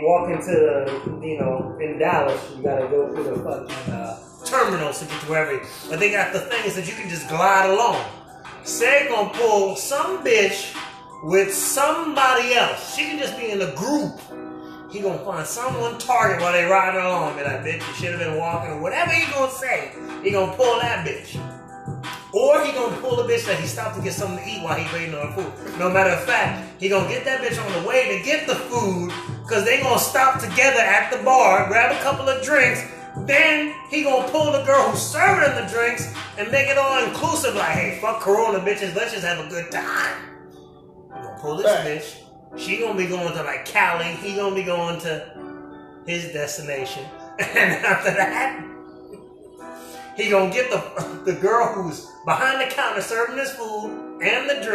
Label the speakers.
Speaker 1: walk into the, you know, in Dallas, you gotta go through the fucking uh, terminals to get to wherever. But they got the thing is that you can just glide along. Say gonna pull some bitch with somebody else. She can just be in a group. He gonna find someone target while they riding along. Be like, bitch, you should have been walking. Or whatever he gonna say, he gonna pull that bitch. Or he gonna pull a bitch that he stopped to get something to eat while he waiting on food. No matter of fact, he gonna get that bitch on the way to get the food, cause they gonna stop together at the bar, grab a couple of drinks, then he gonna pull the girl who's serving him the drinks and make it all inclusive, like, hey, fuck Corona bitches, let's just have a good time. He gonna pull this bitch. She gonna be going to like Cali. He gonna be going to his destination. And after that, he gonna get the the girl who's behind the counter serving his food and the drink.